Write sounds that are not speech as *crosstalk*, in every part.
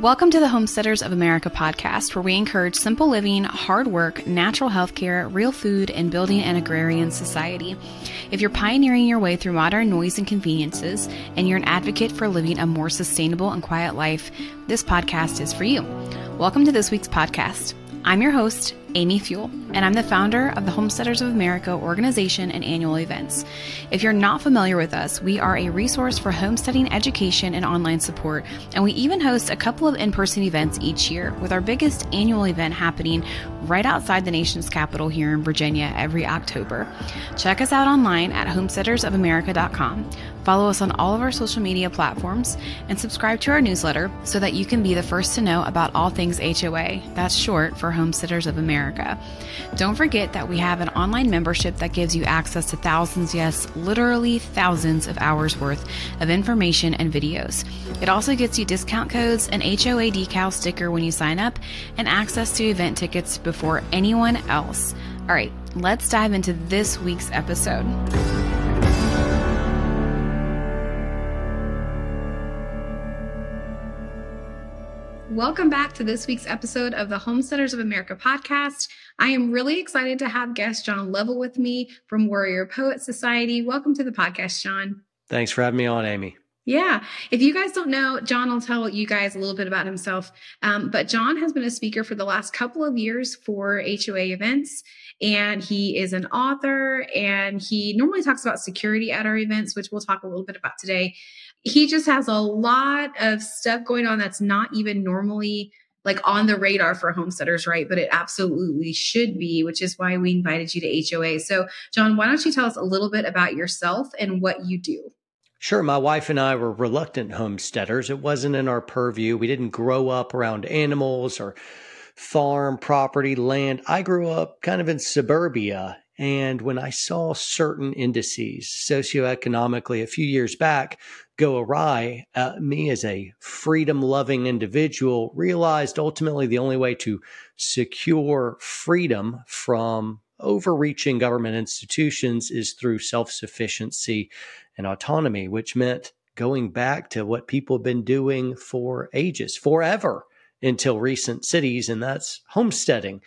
Welcome to the Homesteaders of America podcast, where we encourage simple living, hard work, natural health care, real food, and building an agrarian society. If you're pioneering your way through modern noise and conveniences, and you're an advocate for living a more sustainable and quiet life, this podcast is for you. Welcome to this week's podcast. I'm your host, Amy Fewell, and I'm the founder of the Homesteaders of America organization and annual events. If you're not familiar with us, we are a resource for homesteading education and online support, and we even host a couple of in person events each year, with our biggest annual event happening right outside the nation's capital here in Virginia every October. Check us out online at homesteadersofamerica.com. Follow us on all of our social media platforms and subscribe to our newsletter so that you can be the first to know about all things HOA. That's short for Homesteaders of America. Don't forget that we have an online membership that gives you access to thousands, yes, literally thousands of hours worth of information and videos. It also gets you discount codes, an HOA decal sticker when you sign up, and access to event tickets before anyone else. All right, let's dive into this week's episode. Welcome back to this week's episode of the Homesteaders of America podcast. I am really excited to have guest John Lovell with me from Warrior Poet Society. Welcome to the podcast, John. Thanks for having me on, Amy. Yeah. If you guys don't know, John will tell you guys a little bit about himself. Um, but John has been a speaker for the last couple of years for HOA events. And he is an author and he normally talks about security at our events, which we'll talk a little bit about today he just has a lot of stuff going on that's not even normally like on the radar for homesteaders, right? But it absolutely should be, which is why we invited you to HOA. So, John, why don't you tell us a little bit about yourself and what you do? Sure. My wife and I were reluctant homesteaders. It wasn't in our purview. We didn't grow up around animals or farm property, land. I grew up kind of in suburbia. And when I saw certain indices socioeconomically a few years back go awry, uh, me as a freedom loving individual realized ultimately the only way to secure freedom from overreaching government institutions is through self sufficiency and autonomy, which meant going back to what people have been doing for ages, forever until recent cities, and that's homesteading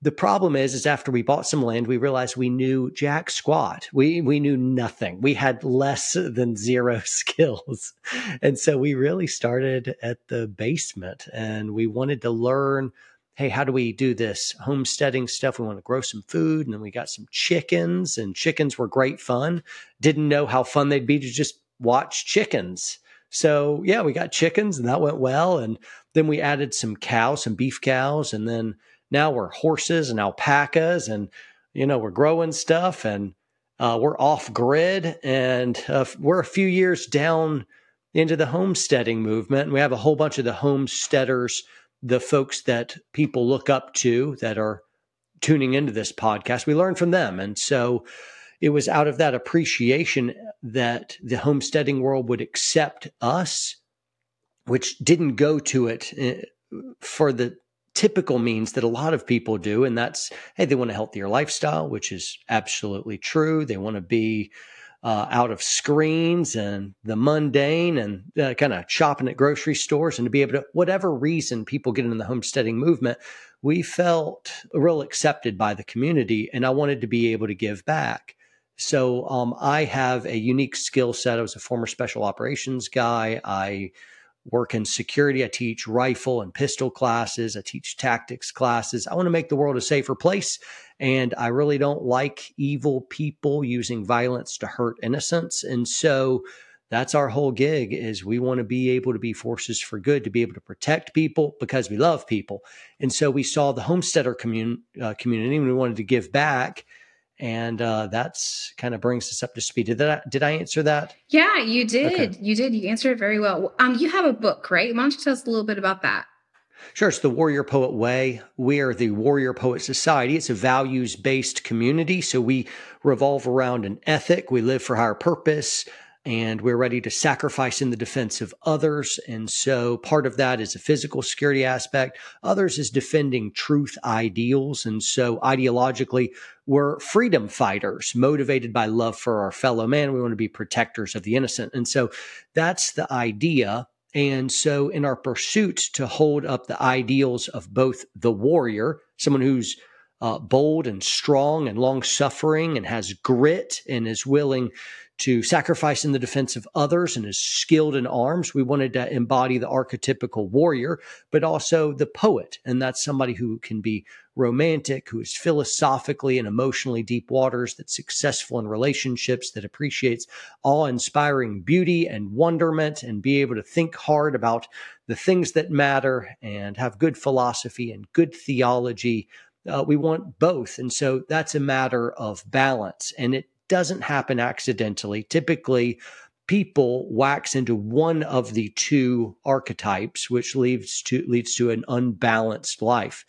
the problem is is after we bought some land we realized we knew jack squat. We we knew nothing. We had less than zero *laughs* skills. And so we really started at the basement and we wanted to learn hey how do we do this homesteading stuff? We want to grow some food and then we got some chickens and chickens were great fun. Didn't know how fun they'd be to just watch chickens. So yeah we got chickens and that went well and then we added some cows some beef cows and then now we're horses and alpacas and you know we're growing stuff and uh, we're off grid and uh, we're a few years down into the homesteading movement and we have a whole bunch of the homesteaders the folks that people look up to that are tuning into this podcast. We learn from them. And so it was out of that appreciation that the homesteading world would accept us which didn't go to it eh, for the typical means that a lot of people do. And that's, hey, they want a healthier lifestyle, which is absolutely true. They want to be uh, out of screens and the mundane and uh, kind of shopping at grocery stores and to be able to, whatever reason people get into the homesteading movement, we felt real accepted by the community. And I wanted to be able to give back. So um, I have a unique skill set. I was a former special operations guy. I work in security. I teach rifle and pistol classes. I teach tactics classes. I want to make the world a safer place. And I really don't like evil people using violence to hurt innocents. And so that's our whole gig is we want to be able to be forces for good, to be able to protect people because we love people. And so we saw the homesteader commun- uh, community and we wanted to give back and uh, that's kind of brings us up to speed. Did that? Did I answer that? Yeah, you did. Okay. You did. You answered it very well. Um, you have a book, right? Why don't you tell us a little bit about that? Sure. It's the Warrior Poet Way. We are the Warrior Poet Society. It's a values based community. So we revolve around an ethic. We live for higher purpose and we're ready to sacrifice in the defense of others. And so part of that is a physical security aspect. Others is defending truth ideals. And so ideologically, we're freedom fighters motivated by love for our fellow man. We want to be protectors of the innocent. And so that's the idea. And so, in our pursuit to hold up the ideals of both the warrior, someone who's uh, bold and strong and long suffering and has grit and is willing to sacrifice in the defense of others and is skilled in arms. We wanted to embody the archetypical warrior, but also the poet. And that's somebody who can be romantic, who is philosophically and emotionally deep waters, that's successful in relationships, that appreciates awe inspiring beauty and wonderment, and be able to think hard about the things that matter and have good philosophy and good theology. Uh, we want both. And so that's a matter of balance. And it doesn't happen accidentally. Typically, people wax into one of the two archetypes, which leads to leads to an unbalanced life.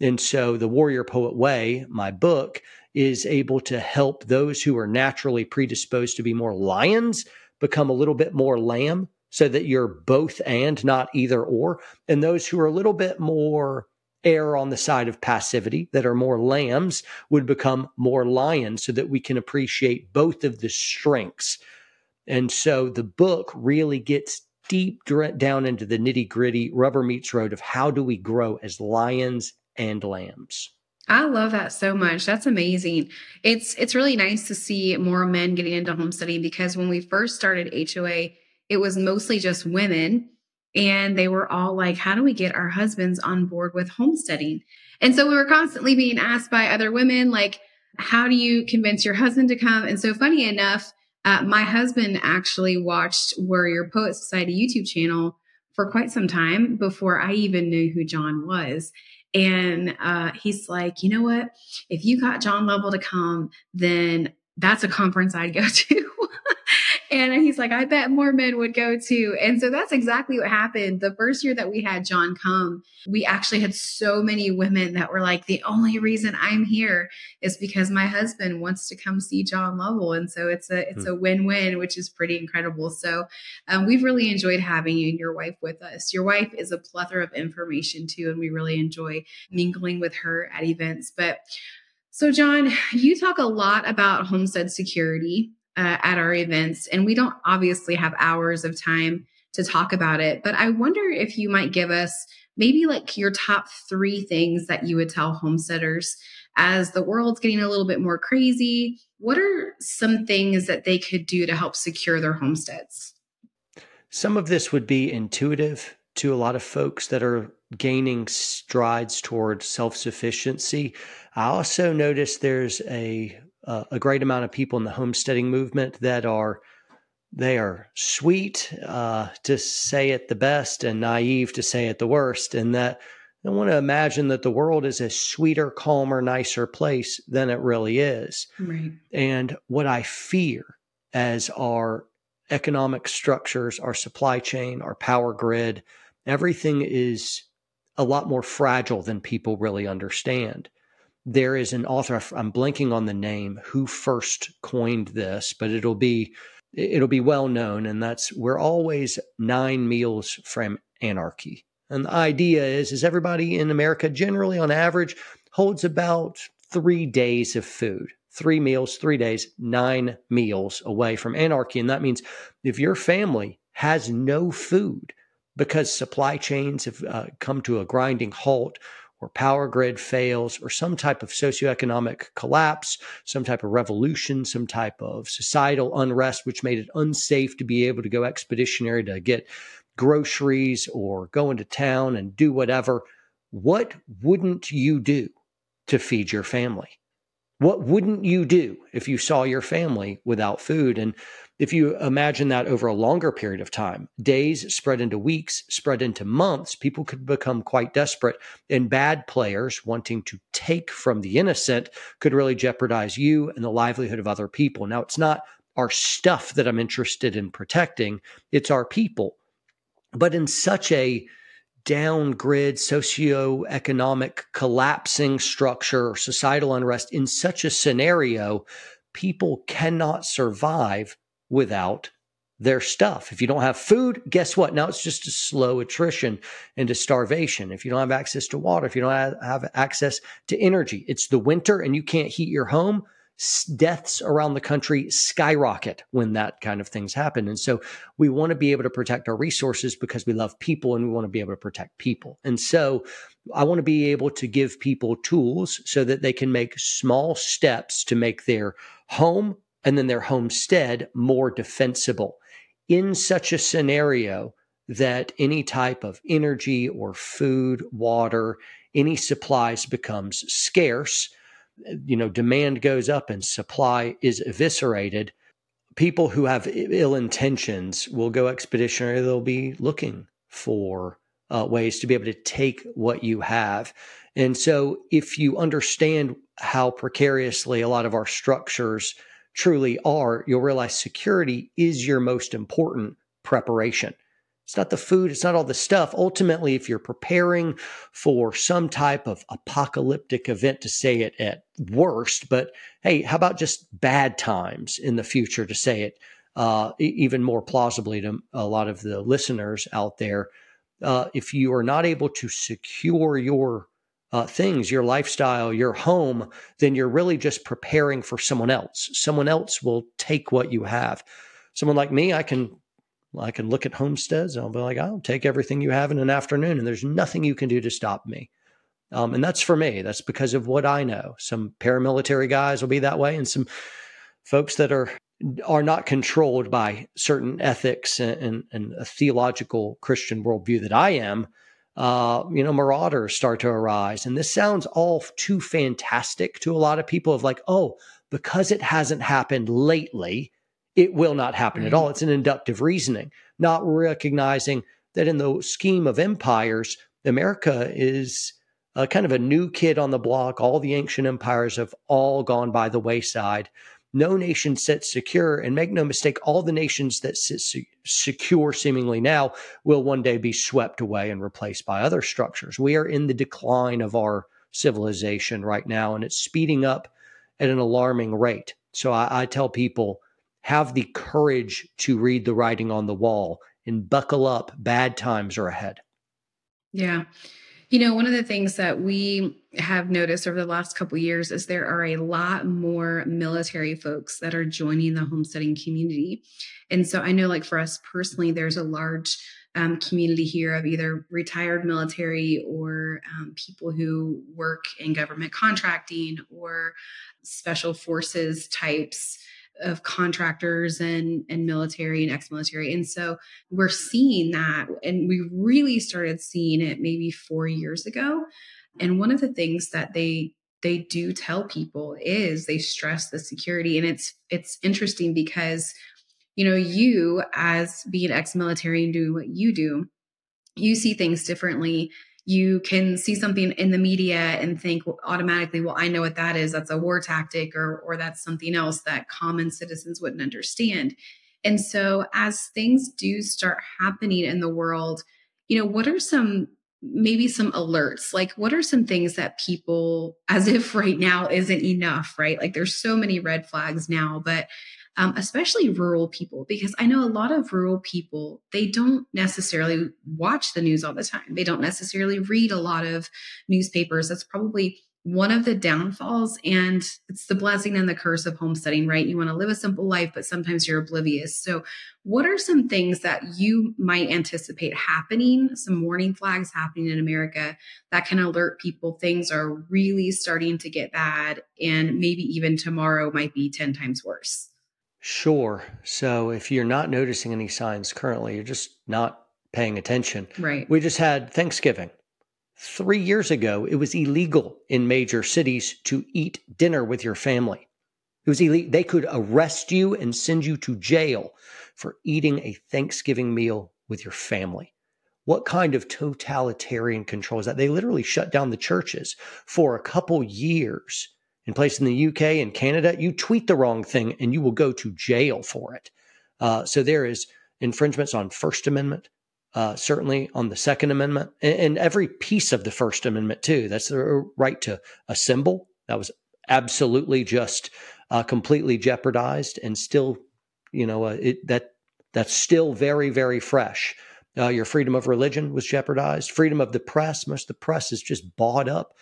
And so the Warrior Poet Way, my book, is able to help those who are naturally predisposed to be more lions become a little bit more lamb so that you're both and not either or. And those who are a little bit more err on the side of passivity, that are more lambs, would become more lions so that we can appreciate both of the strengths. And so the book really gets deep down into the nitty gritty, rubber meets road of how do we grow as lions and lambs. I love that so much. That's amazing. It's it's really nice to see more men getting into homesteading because when we first started HOA, it was mostly just women and they were all like, how do we get our husbands on board with homesteading? And so we were constantly being asked by other women, like, how do you convince your husband to come? And so funny enough, uh, my husband actually watched Warrior Poet Society YouTube channel for quite some time before I even knew who John was. And uh, he's like, you know what? If you got John Lovell to come, then that's a conference I'd go *laughs* to. And he's like, I bet more men would go too. And so that's exactly what happened. The first year that we had John come, we actually had so many women that were like, the only reason I'm here is because my husband wants to come see John Lovell. And so it's a, it's hmm. a win-win, which is pretty incredible. So um, we've really enjoyed having you and your wife with us. Your wife is a plethora of information too. And we really enjoy mingling with her at events. But so, John, you talk a lot about homestead security uh, at our events. And we don't obviously have hours of time to talk about it, but I wonder if you might give us maybe like your top three things that you would tell homesteaders as the world's getting a little bit more crazy. What are some things that they could do to help secure their homesteads? Some of this would be intuitive to a lot of folks that are gaining strides toward self sufficiency. I also notice there's a uh, a great amount of people in the homesteading movement that are they are sweet uh, to say it the best and naive to say it the worst and that i want to imagine that the world is a sweeter calmer nicer place than it really is right. and what i fear as our economic structures our supply chain our power grid everything is a lot more fragile than people really understand there is an author i'm blanking on the name who first coined this but it'll be it'll be well known and that's we're always nine meals from anarchy. And the idea is is everybody in america generally on average holds about three days of food. Three meals three days nine meals away from anarchy and that means if your family has no food because supply chains have uh, come to a grinding halt or power grid fails or some type of socioeconomic collapse, some type of revolution, some type of societal unrest, which made it unsafe to be able to go expeditionary to get groceries or go into town and do whatever. What wouldn't you do to feed your family? What wouldn't you do if you saw your family without food? And if you imagine that over a longer period of time, days spread into weeks, spread into months, people could become quite desperate. And bad players wanting to take from the innocent could really jeopardize you and the livelihood of other people. Now, it's not our stuff that I'm interested in protecting, it's our people. But in such a downgrid socioeconomic collapsing structure or societal unrest, in such a scenario, people cannot survive without their stuff. If you don't have food, guess what? Now it's just a slow attrition into starvation. If you don't have access to water, if you don't have, access to energy, it's the winter and you can't heat your home, deaths around the country skyrocket when that kind of things happen. And so we want to be able to protect our resources because we love people and we want to be able to protect people. And so I want to be able to give people tools so that they can make small steps to make their home and then their homestead more defensible. In such a scenario, that any type of energy or food, water, any supplies becomes scarce, you know, demand goes up and supply is eviscerated. People who have ill intentions will go expeditionary. They'll be looking for uh, ways to be able to take what you have. And so, if you understand how precariously a lot of our structures truly are, you'll realize security is your most important preparation. It's not the food, it's not all the stuff. Ultimately, if you're preparing for some type of apocalyptic event, to say it at worst, but hey, how about just bad times in the future to say it uh, even more plausibly to a lot of the listeners out there? Uh, if you are not able to secure your uh, things, your lifestyle, your home, then you're really just preparing for someone else. Someone else will take what you have. Someone like me, I can I can look at homesteads and I'll be like, I'll take everything you have in an afternoon, and there's nothing you can do to stop me. Um, and that's for me. That's because of what I know. Some paramilitary guys will be that way, and some folks that are are not controlled by certain ethics and, and, and a theological Christian worldview that I am. Uh, you know, marauders start to arise, and this sounds all too fantastic to a lot of people. Of like, oh, because it hasn't happened lately, it will not happen at all. It's an inductive reasoning, not recognizing that in the scheme of empires, America is a kind of a new kid on the block. All the ancient empires have all gone by the wayside. No nation sits secure, and make no mistake, all the nations that sit secure seemingly now will one day be swept away and replaced by other structures. We are in the decline of our civilization right now, and it's speeding up at an alarming rate. So I, I tell people have the courage to read the writing on the wall and buckle up. Bad times are ahead. Yeah. You know, one of the things that we have noticed over the last couple years is there are a lot more military folks that are joining the homesteading community. And so I know like for us personally, there's a large um, community here of either retired military or um, people who work in government contracting or special forces types of contractors and and military and ex-military. And so we're seeing that and we really started seeing it maybe 4 years ago. And one of the things that they they do tell people is they stress the security. And it's it's interesting because you know you as being ex-military and doing what you do you see things differently you can see something in the media and think automatically, well, I know what that is. That's a war tactic or, or that's something else that common citizens wouldn't understand. And so as things do start happening in the world, you know, what are some maybe some alerts like what are some things that people as if right now isn't enough right like there's so many red flags now but um, especially rural people, because I know a lot of rural people, they don't necessarily watch the news all the time. They don't necessarily read a lot of newspapers. That's probably one of the downfalls. And it's the blessing and the curse of homesteading, right? You want to live a simple life, but sometimes you're oblivious. So, what are some things that you might anticipate happening, some warning flags happening in America that can alert people things are really starting to get bad and maybe even tomorrow might be 10 times worse? Sure. So if you're not noticing any signs currently, you're just not paying attention. Right. We just had Thanksgiving. Three years ago, it was illegal in major cities to eat dinner with your family. It was illegal. They could arrest you and send you to jail for eating a Thanksgiving meal with your family. What kind of totalitarian control is that? They literally shut down the churches for a couple years in place in the UK and Canada, you tweet the wrong thing and you will go to jail for it. Uh, so there is infringements on First Amendment, uh, certainly on the Second Amendment, and, and, every piece of the First Amendment too. That's the right to assemble. That was absolutely just uh, completely jeopardized, and still, you know, uh, it, that that's still very very fresh. Uh, your freedom of religion was jeopardized. Freedom of the press. Most of the press is just bought up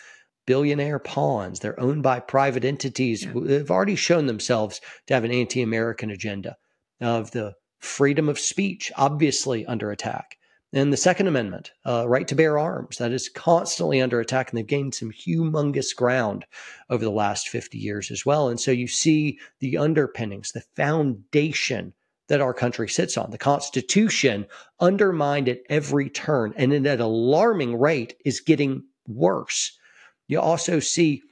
billionaire pawns. They're owned by private entities yeah. who have already shown themselves to have an anti American agenda of the freedom of speech, obviously under attack. And the Second Amendment, uh, right to bear arms, that is constantly under attack. And they've gained some humongous ground over the last 50 years as well. And so you see the underpinnings, the foundation that our country sits on. The Constitution undermined at every turn and at an alarming rate is getting worse. You also see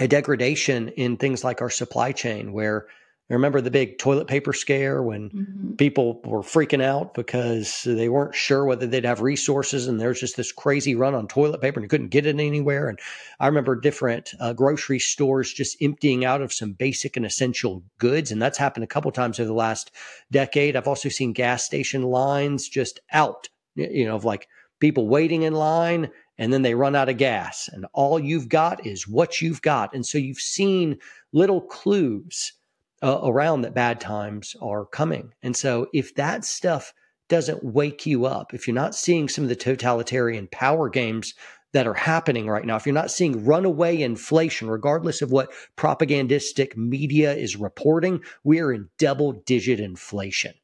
a degradation in things like our supply chain where I remember the big toilet paper scare when mm-hmm. people were freaking out because they weren't sure whether they'd have resources and there's just this crazy run on toilet paper and you couldn't get it anywhere. And i remember different uh, grocery stores just emptying out of some basic and essential goods. And that's happened a couple times over the last decade. I've also seen gas station lines just out you know of like people waiting in line and then they run out of gas and all you've got is what you've got and so you've seen little clues uh, around that bad times are coming. And so if that stuff doesn't wake you up, if you're not seeing some of the totalitarian power games that are happening right now, if you're not seeing runaway inflation, regardless of what propagandistic media is reporting, we are in double digit inflation.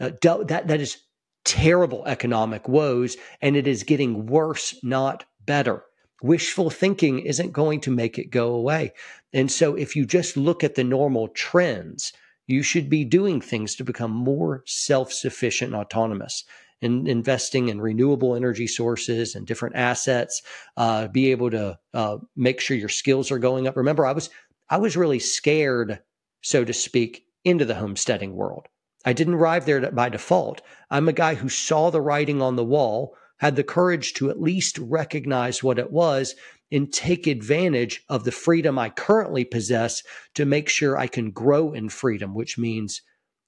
Uh, that, that is terrible economic woes, and it is getting worse, not better. Wishful thinking isn't going to make it go away. And so, if you just look at the normal trends, you should be doing things to become more self sufficient and autonomous and investing in renewable energy sources and different assets, uh, be able to uh, make sure your skills are going up. Remember, I was I was really scared, so to speak, into the homesteading world. I didn't arrive there by default. I'm a guy who saw the writing on the wall, had the courage to at least recognize what it was, and take advantage of the freedom I currently possess to make sure I can grow in freedom, which means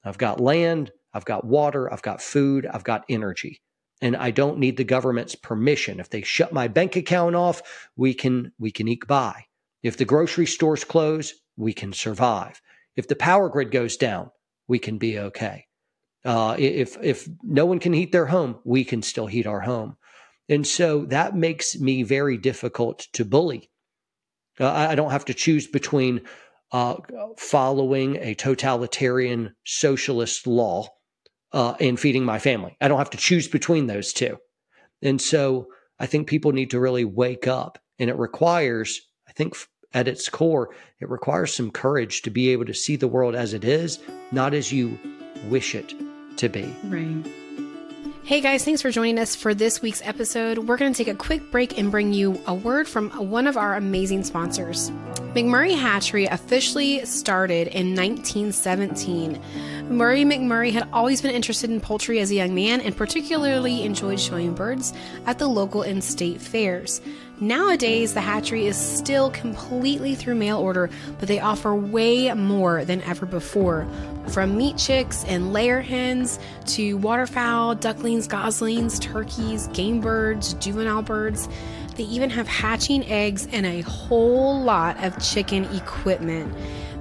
I've got land, I've got water, I've got food, I've got energy. And I don't need the government's permission. If they shut my bank account off, we can we can eke by. If the grocery stores close, we can survive. If the power grid goes down, we can be okay. Uh, if if no one can heat their home, we can still heat our home. And so that makes me very difficult to bully. Uh, I don't have to choose between uh, following a totalitarian socialist law uh, and feeding my family. I don't have to choose between those two. And so I think people need to really wake up. And it requires, I think, at its core, it requires some courage to be able to see the world as it is, not as you wish it to be. Right. Hey guys, thanks for joining us for this week's episode. We're going to take a quick break and bring you a word from one of our amazing sponsors. McMurray Hatchery officially started in 1917. Murray McMurray had always been interested in poultry as a young man and particularly enjoyed showing birds at the local and state fairs. Nowadays, the hatchery is still completely through mail order, but they offer way more than ever before. From meat chicks and layer hens to waterfowl, ducklings, goslings, turkeys, game birds, juvenile birds. They even have hatching eggs and a whole lot of chicken equipment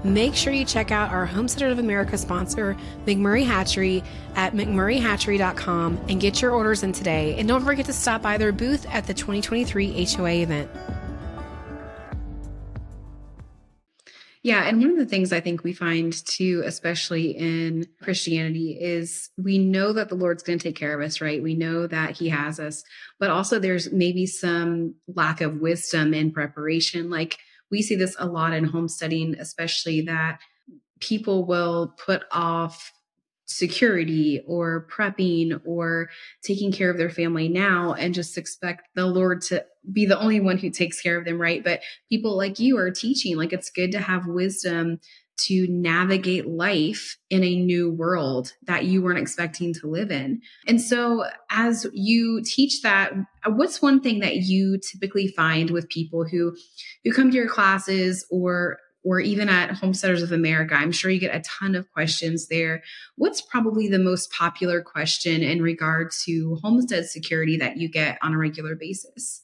make sure you check out our Homesteaders of America sponsor, McMurray Hatchery, at McMurrayHatchery.com and get your orders in today. And don't forget to stop by their booth at the 2023 HOA event. Yeah, and one of the things I think we find too, especially in Christianity, is we know that the Lord's going to take care of us, right? We know that He has us, but also there's maybe some lack of wisdom in preparation. Like we see this a lot in homesteading, especially that people will put off security or prepping or taking care of their family now and just expect the Lord to be the only one who takes care of them, right? But people like you are teaching, like it's good to have wisdom to navigate life in a new world that you weren't expecting to live in. And so, as you teach that, what's one thing that you typically find with people who who come to your classes or or even at Homesteaders of America? I'm sure you get a ton of questions there. What's probably the most popular question in regard to homestead security that you get on a regular basis?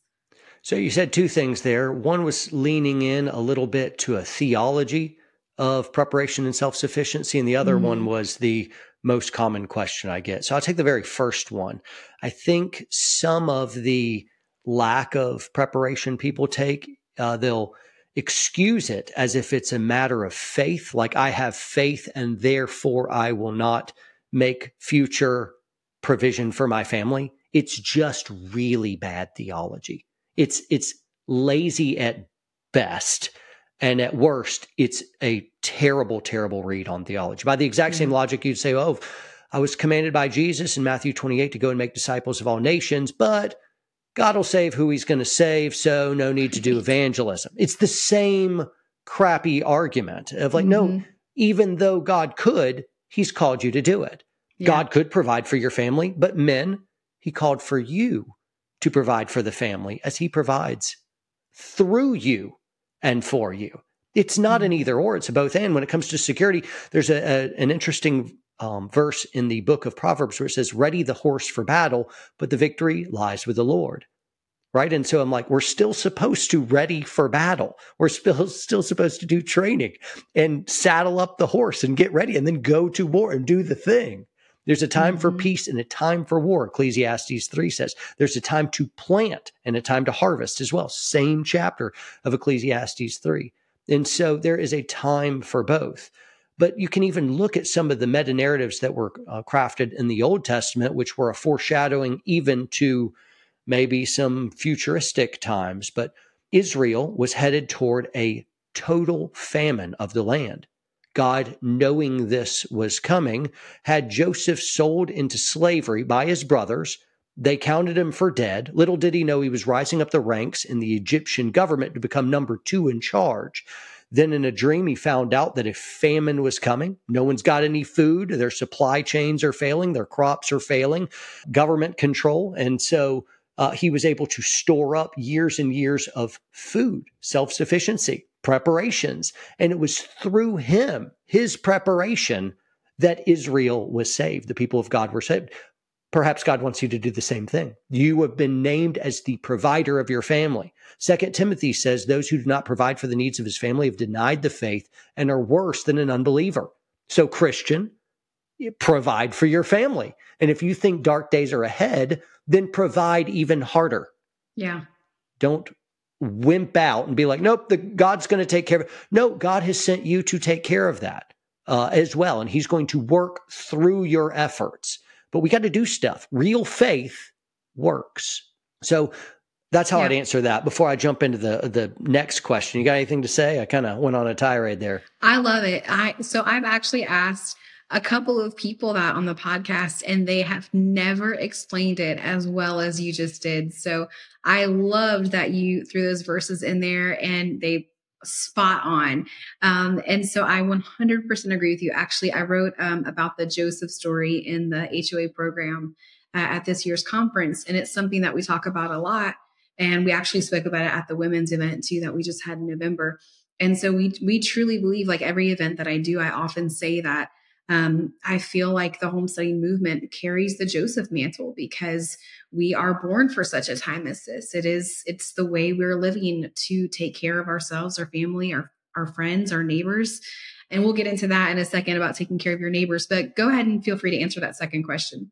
So you said two things there. One was leaning in a little bit to a theology of preparation and self sufficiency. And the other mm-hmm. one was the most common question I get. So I'll take the very first one. I think some of the lack of preparation people take Uh, they'll excuse it as if it's a matter of faith, like I have faith and therefore I will not make future provision for my family. It's just really bad theology. It's, it's lazy at best. And at worst, it's a terrible, terrible read on theology. By the exact same logic, you'd say, oh, I was commanded by Jesus in Matthew 28 to go and make disciples of all nations, but God will save who he's going to save, so no need to do evangelism. It's the same crappy argument of like, mm-hmm. no, even though God could, he's called you to do it. Yeah. God could provide for your family, but men, he called for you to provide for the family as he provides through you and for you. It's not an mm-hmm. either or, it's a both and. When it comes to security, there's a, a an interesting um, verse in the book of Proverbs where it says, Ready the horse for battle, but the victory lies with the Lord. Right. And so I'm like, we're still supposed to ready for battle. We're still, still supposed to do training and saddle up the horse and get ready and then go to war and do the thing. There's a time mm-hmm. for peace and a time for war. Ecclesiastes 3 says there's a time to plant and a time to harvest as well. Same chapter of Ecclesiastes 3. And so there is a time for both. But you can even look at some of the meta narratives that were uh, crafted in the Old Testament, which were a foreshadowing even to maybe some futuristic times. But Israel was headed toward a total famine of the land. God, knowing this was coming, had Joseph sold into slavery by his brothers. They counted him for dead. Little did he know he was rising up the ranks in the Egyptian government to become number two in charge. Then in a dream, he found out that a famine was coming. No one's got any food. Their supply chains are failing. Their crops are failing. Government control. And so uh, he was able to store up years and years of food, self sufficiency, preparations. And it was through him, his preparation, that Israel was saved. The people of God were saved. Perhaps God wants you to do the same thing. You have been named as the provider of your family. Second Timothy says those who do not provide for the needs of his family have denied the faith and are worse than an unbeliever. So Christian, provide for your family. And if you think dark days are ahead, then provide even harder. Yeah. Don't wimp out and be like, nope, the God's going to take care of it. No, God has sent you to take care of that uh, as well. And he's going to work through your efforts but we got to do stuff. Real faith works. So that's how yeah. I'd answer that. Before I jump into the the next question, you got anything to say? I kind of went on a tirade there. I love it. I so I've actually asked a couple of people that on the podcast and they have never explained it as well as you just did. So I loved that you threw those verses in there and they spot on. Um, and so I 100% agree with you. Actually, I wrote um, about the Joseph story in the HOA program uh, at this year's conference, and it's something that we talk about a lot. And we actually spoke about it at the women's event too that we just had in November. And so we we truly believe, like every event that I do, I often say that um, I feel like the homesteading movement carries the Joseph mantle because we are born for such a time as this. It is, it's the way we're living to take care of ourselves, our family, our, our friends, our neighbors. And we'll get into that in a second about taking care of your neighbors. But go ahead and feel free to answer that second question.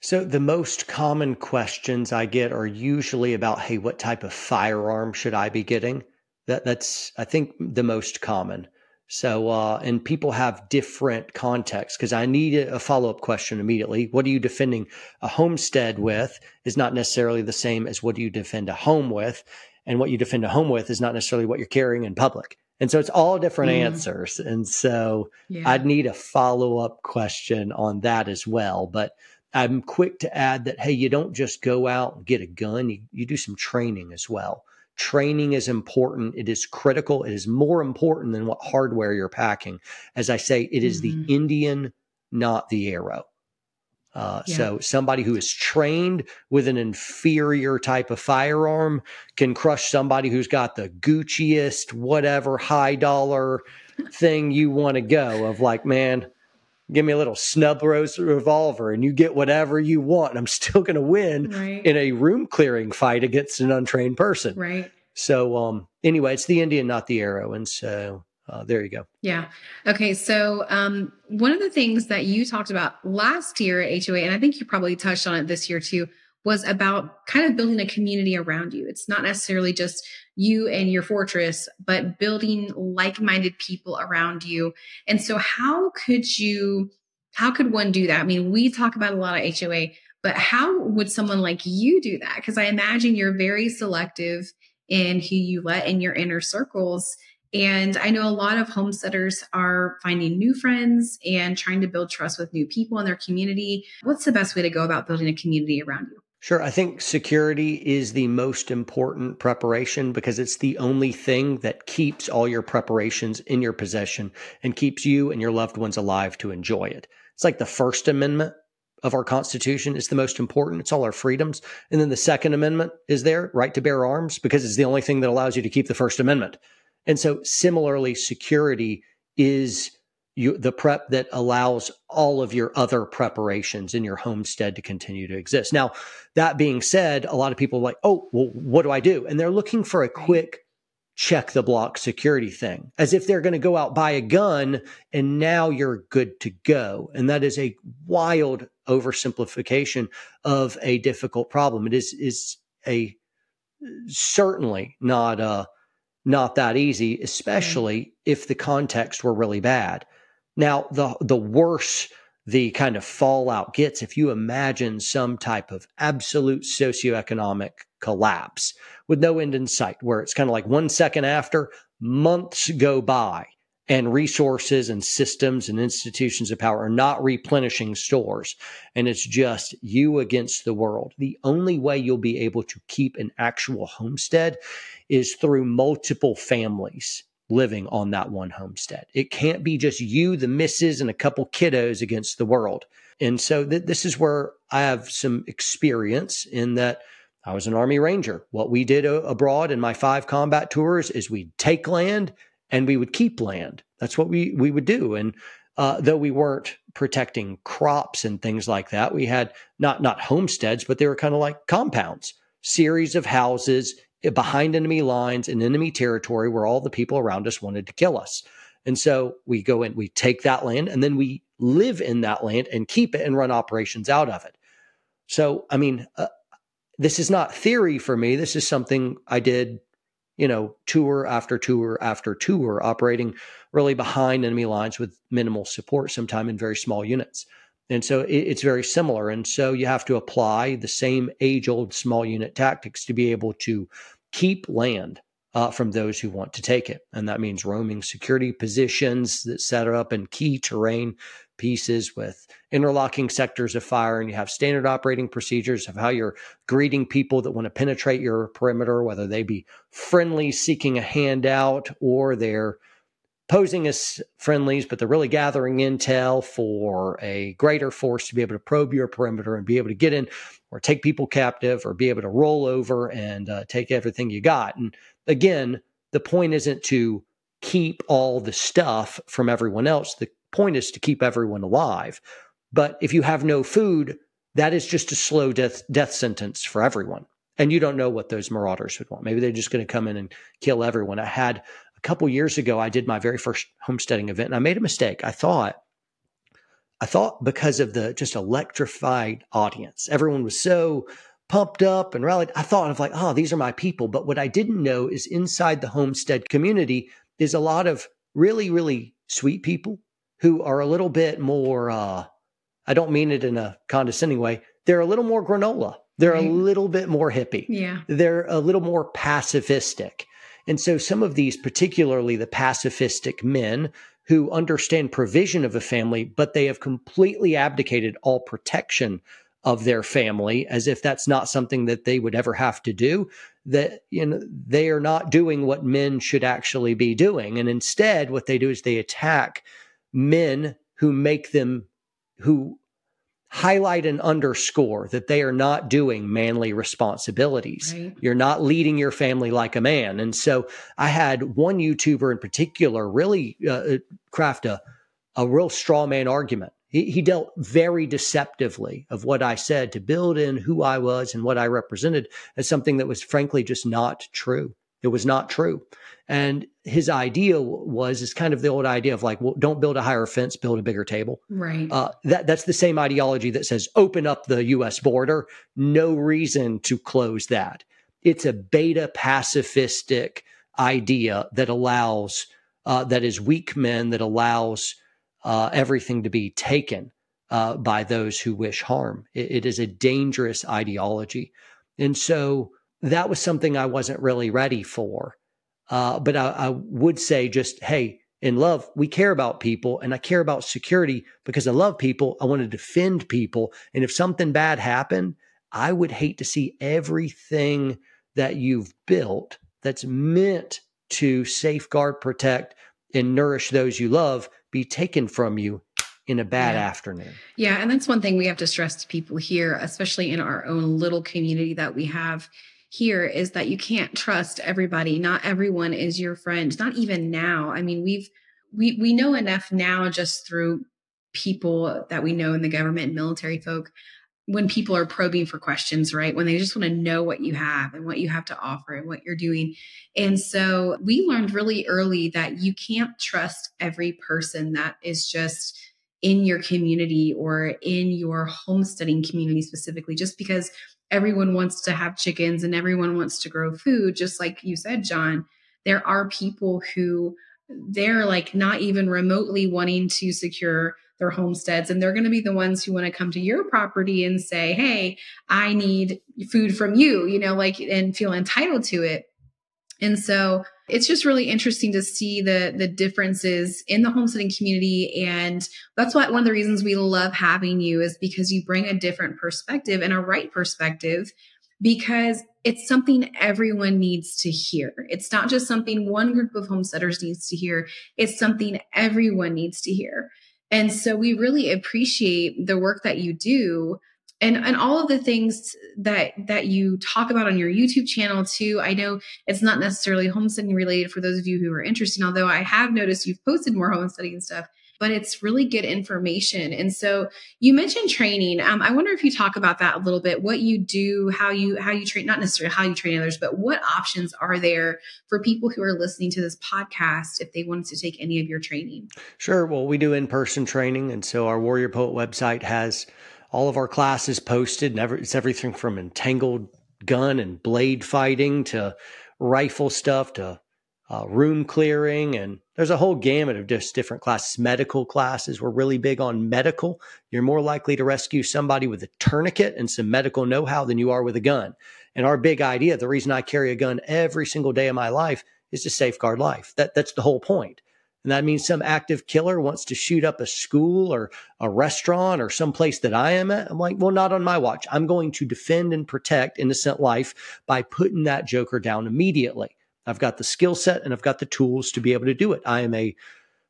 So, the most common questions I get are usually about, hey, what type of firearm should I be getting? That, that's, I think, the most common. So, uh, and people have different contexts because I need a follow up question immediately. What are you defending a homestead with is not necessarily the same as what do you defend a home with. And what you defend a home with is not necessarily what you're carrying in public. And so it's all different mm. answers. And so yeah. I'd need a follow up question on that as well. But I'm quick to add that, hey, you don't just go out and get a gun, you, you do some training as well. Training is important. It is critical. It is more important than what hardware you're packing. As I say, it is mm-hmm. the Indian, not the arrow. Uh, yeah. So somebody who is trained with an inferior type of firearm can crush somebody who's got the Gucciest, whatever high dollar thing you want to go. Of like, man, give me a little snub nose revolver and you get whatever you want. And I'm still going to win right. in a room clearing fight against an untrained person. Right. So, um, anyway, it's the Indian, not the arrow. And so, uh, there you go. Yeah. Okay. So, um, one of the things that you talked about last year at HOA, and I think you probably touched on it this year too, was about kind of building a community around you. It's not necessarily just you and your fortress, but building like minded people around you. And so, how could you, how could one do that? I mean, we talk about a lot of HOA, but how would someone like you do that? Because I imagine you're very selective in who you let in your inner circles. And I know a lot of homesteaders are finding new friends and trying to build trust with new people in their community. What's the best way to go about building a community around you? Sure. I think security is the most important preparation because it's the only thing that keeps all your preparations in your possession and keeps you and your loved ones alive to enjoy it. It's like the First Amendment of our Constitution is the most important. It's all our freedoms. And then the Second Amendment is there, right to bear arms, because it's the only thing that allows you to keep the First Amendment. And so similarly, security is you, the prep that allows all of your other preparations in your homestead to continue to exist. Now, that being said, a lot of people are like, oh, well, what do I do? And they're looking for a quick check the block security thing as if they're going to go out buy a gun and now you're good to go. And that is a wild oversimplification of a difficult problem. It is, is a certainly not, uh, not that easy, especially if the context were really bad. Now, the the worse the kind of fallout gets, if you imagine some type of absolute socioeconomic collapse with no end in sight, where it's kind of like one second after, months go by, and resources and systems and institutions of power are not replenishing stores, and it's just you against the world. The only way you'll be able to keep an actual homestead is through multiple families living on that one homestead. It can't be just you, the missus, and a couple kiddos against the world. And so th- this is where I have some experience in that I was an Army Ranger. What we did a- abroad in my five combat tours is we'd take land and we would keep land. That's what we, we would do. And uh, though we weren't protecting crops and things like that, we had not not homesteads, but they were kind of like compounds, series of houses behind enemy lines in enemy territory where all the people around us wanted to kill us. And so we go in, we take that land, and then we live in that land and keep it and run operations out of it. So, I mean, uh, this is not theory for me. This is something I did, you know, tour after tour after tour, operating really behind enemy lines with minimal support, sometime in very small units. And so it, it's very similar. And so you have to apply the same age old small unit tactics to be able to keep land uh, from those who want to take it. And that means roaming security positions that set up in key terrain pieces with interlocking sectors of fire. And you have standard operating procedures of how you're greeting people that want to penetrate your perimeter, whether they be friendly seeking a handout or they're posing as friendlies, but they're really gathering intel for a greater force to be able to probe your perimeter and be able to get in or take people captive or be able to roll over and uh, take everything you got. And again, the point isn't to keep all the stuff from everyone else. The point is to keep everyone alive. But if you have no food, that is just a slow death death sentence for everyone. And you don't know what those marauders would want. Maybe they're just going to come in and kill everyone. I had couple years ago, I did my very first homesteading event and I made a mistake. I thought, I thought because of the just electrified audience, everyone was so pumped up and rallied. I thought of like, oh, these are my people. But what I didn't know is inside the homestead community is a lot of really, really sweet people who are a little bit more, uh, I don't mean it in a condescending way. They're a little more granola. They're right. a little bit more hippie. Yeah. They're a little more pacifistic. And so some of these, particularly the pacifistic men who understand provision of a family, but they have completely abdicated all protection of their family as if that's not something that they would ever have to do that you know they are not doing what men should actually be doing. And instead what they do is they attack men who make them who highlight and underscore that they are not doing manly responsibilities. Right. You're not leading your family like a man. And so I had one YouTuber in particular really uh, uh, craft a, a real straw man argument. He, he dealt very deceptively of what I said to build in who I was and what I represented as something that was frankly just not true. It was not true. And his idea was is kind of the old idea of like, well, don't build a higher fence, build a bigger table. Right. Uh, that that's the same ideology that says open up the U.S. border. No reason to close that. It's a beta pacifistic idea that allows uh, that is weak men that allows uh, everything to be taken uh, by those who wish harm. It, it is a dangerous ideology, and so that was something I wasn't really ready for. Uh, but I, I would say just, hey, in love, we care about people and I care about security because I love people. I want to defend people. And if something bad happened, I would hate to see everything that you've built that's meant to safeguard, protect, and nourish those you love be taken from you in a bad Yeah. afternoon. Yeah, and that's one thing we have to stress to people here, especially in our own little community that we have here, is that you can't trust everybody. Not everyone is your friend. Not even now. I mean, we've we we know enough now just through people that we know in the government and military folk when people are probing for questions, right? When they just want to know what you have and what you have to offer and what you're doing. And so we learned really early that you can't trust every person that is just in your community or in your homesteading community specifically, just because everyone wants to have chickens and everyone wants to grow food. Just like you said, John, there are people who they're like not even remotely wanting to secure their homesteads and they're going to be the ones who want to come to your property and say hey i need food from you you know like and feel entitled to it and so it's just really interesting to see the the differences in the homesteading community and that's why one of the reasons we love having you is because you bring a different perspective and a right perspective because it's something everyone needs to hear. It's not just something one group of homesteaders needs to hear, it's something everyone needs to hear. And so we really appreciate the work that you do and and all of the things that that you talk about on your YouTube channel too. I know it's not necessarily homesteading related for those of you who are interested, although I have noticed you've posted more homesteading stuff, but it's really good information. And so you mentioned training. Um, I wonder if you talk about that a little bit, what you do, how you how you train, not necessarily how you train others, but what options are there for people who are listening to this podcast if they wanted to take any of your training? Sure. Well, we do in person training. And so our Warrior Poet website has all of our classes posted. And every, it's everything from entangled gun and blade fighting to rifle stuff to uh, room clearing. And there's a whole gamut of just different classes. Medical classes. We're really big on medical. You're more likely to rescue somebody with a tourniquet and some medical know how than you are with a gun. And our big idea, the reason I carry a gun every single day of my life is to safeguard life. That, that's the whole point. And that means some active killer wants to shoot up a school or a restaurant or some place that I am at. I'm like, well, not on my watch. I'm going to defend and protect innocent life by putting that joker down immediately. I've got the skill set and I've got the tools to be able to do it. I am a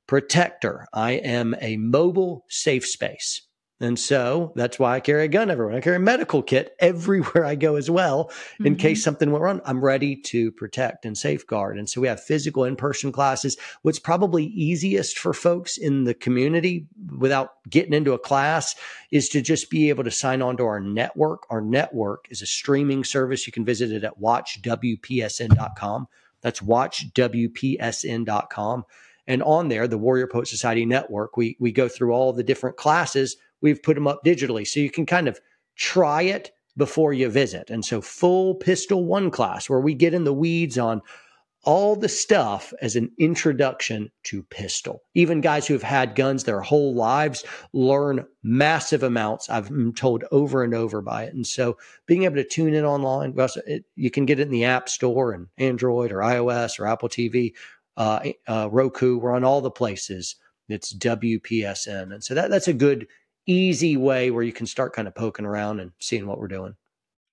protector. I am a mobile safe space. And so that's why I carry a gun everywhere. I carry a medical kit everywhere I go as well. In Mhm. case something went wrong, I'm ready to protect and safeguard. And so we have physical in person classes. What's probably easiest for folks in the community without getting into a class is to just be able to sign on to our network. Our network is a streaming service. You can visit it at watchwpsn.com. That's watchwpsn.com. And on there, the Warrior Poet Society Network, we, we go through all the different classes. We've put them up digitally. So you can kind of try it before you visit. And so, full Pistol One class, where we get in the weeds on all the stuff as an introduction to pistol. Even guys who have had guns their whole lives learn massive amounts. I've been told over and over by it. And so being able to tune in online, you can get it in the App Store and Android or iOS or Apple TV, uh, uh, Roku. We're on all the places. It's WPSN. And so that, that's a good, easy way where you can start kind of poking around and seeing what we're doing.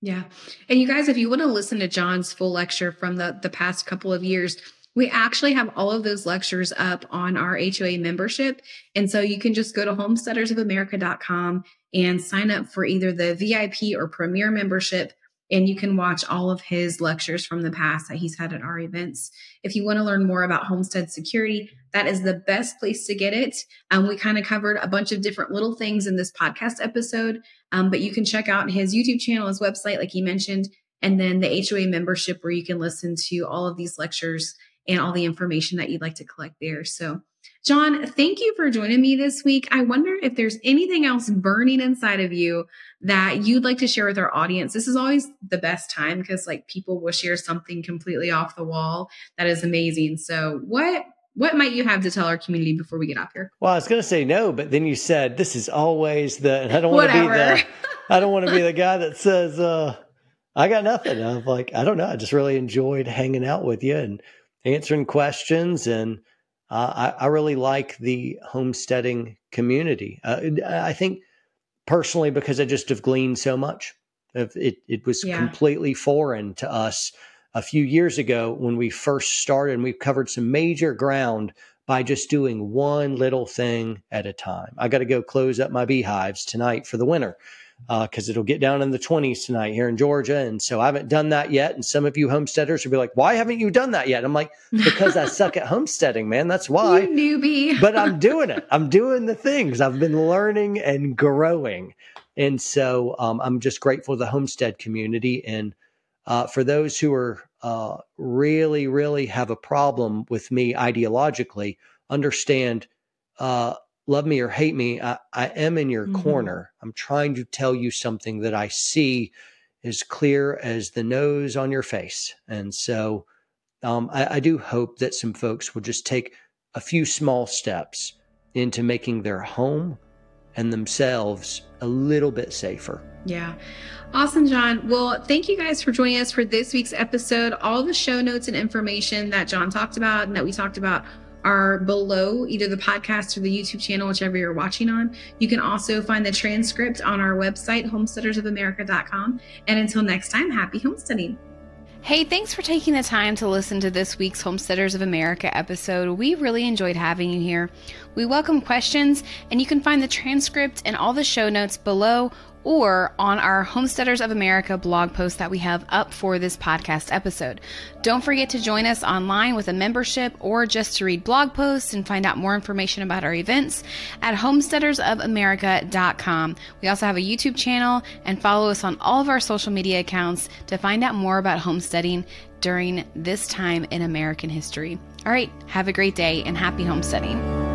Yeah. And you guys, if you want to listen to John's full lecture from the, the past couple of years, we actually have all of those lectures up on our HOA membership. And so you can just go to homesteadersofamerica.com and sign up for either the VIP or premier membership. And you can watch all of his lectures from the past that he's had at our events. If you want to learn more about homestead security, that is the best place to get it. Um, we kind of covered a bunch of different little things in this podcast episode, um, but you can check out his YouTube channel, his website, like he mentioned, and then the HOA membership where you can listen to all of these lectures and all the information that you'd like to collect there. So, John, thank you for joining me this week. I wonder if there's anything else burning inside of you that you'd like to share with our audience. This is always the best time because like people will share something completely off the wall that is amazing. So, what what might you have to tell our community before we get off here? Well, I was going to say no, but then you said this is always the. I don't want to be the. *laughs* I don't want to be the guy that *laughs* says uh, I got nothing. I'm like I don't know. I just really enjoyed hanging out with you and answering questions, and uh, I, I, really like the homesteading community. Uh, I think personally because I just have gleaned so much. Of it it was yeah. completely foreign to us a few years ago when we first started and we've covered some major ground by just doing one little thing at a time. I got to go close up my beehives tonight for the winter because uh, it'll get down in the 20s tonight here in Georgia. And so I haven't done that yet. And some of you homesteaders will be like, why haven't you done that yet? I'm like, because I suck at homesteading, man. That's *laughs* why. You newbie. *laughs* but I'm doing it. I'm doing the things. I've been learning and growing. And so um, I'm just grateful to the homestead community. And uh, for those who are uh, really, really have a problem with me ideologically, understand, uh, love me or hate me, I, I am in your mm-hmm. corner. I'm trying to tell you something that I see as clear as the nose on your face. And so um, I, I do hope that some folks will just take a few small steps into making their home and themselves a little bit safer. Yeah. Awesome, John. Well, thank you guys for joining us for this week's episode. All the show notes and information that John talked about and that we talked about are below either the podcast or the YouTube channel, whichever you're watching on. You can also find the transcript on our website, homesteadersofamerica.com. And until next time, happy homesteading. Hey, thanks for taking the time to listen to this week's Homesteaders of America episode. We really enjoyed having you here. We welcome questions, and you can find the transcript and all the show notes below or on our Homesteaders of America blog post that we have up for this podcast episode. Don't forget to join us online with a membership or just to read blog posts and find out more information about our events at homesteadersofamerica.com. We also have a YouTube channel and follow us on all of our social media accounts to find out more about homesteading during this time in American history. All right, have a great day and happy homesteading.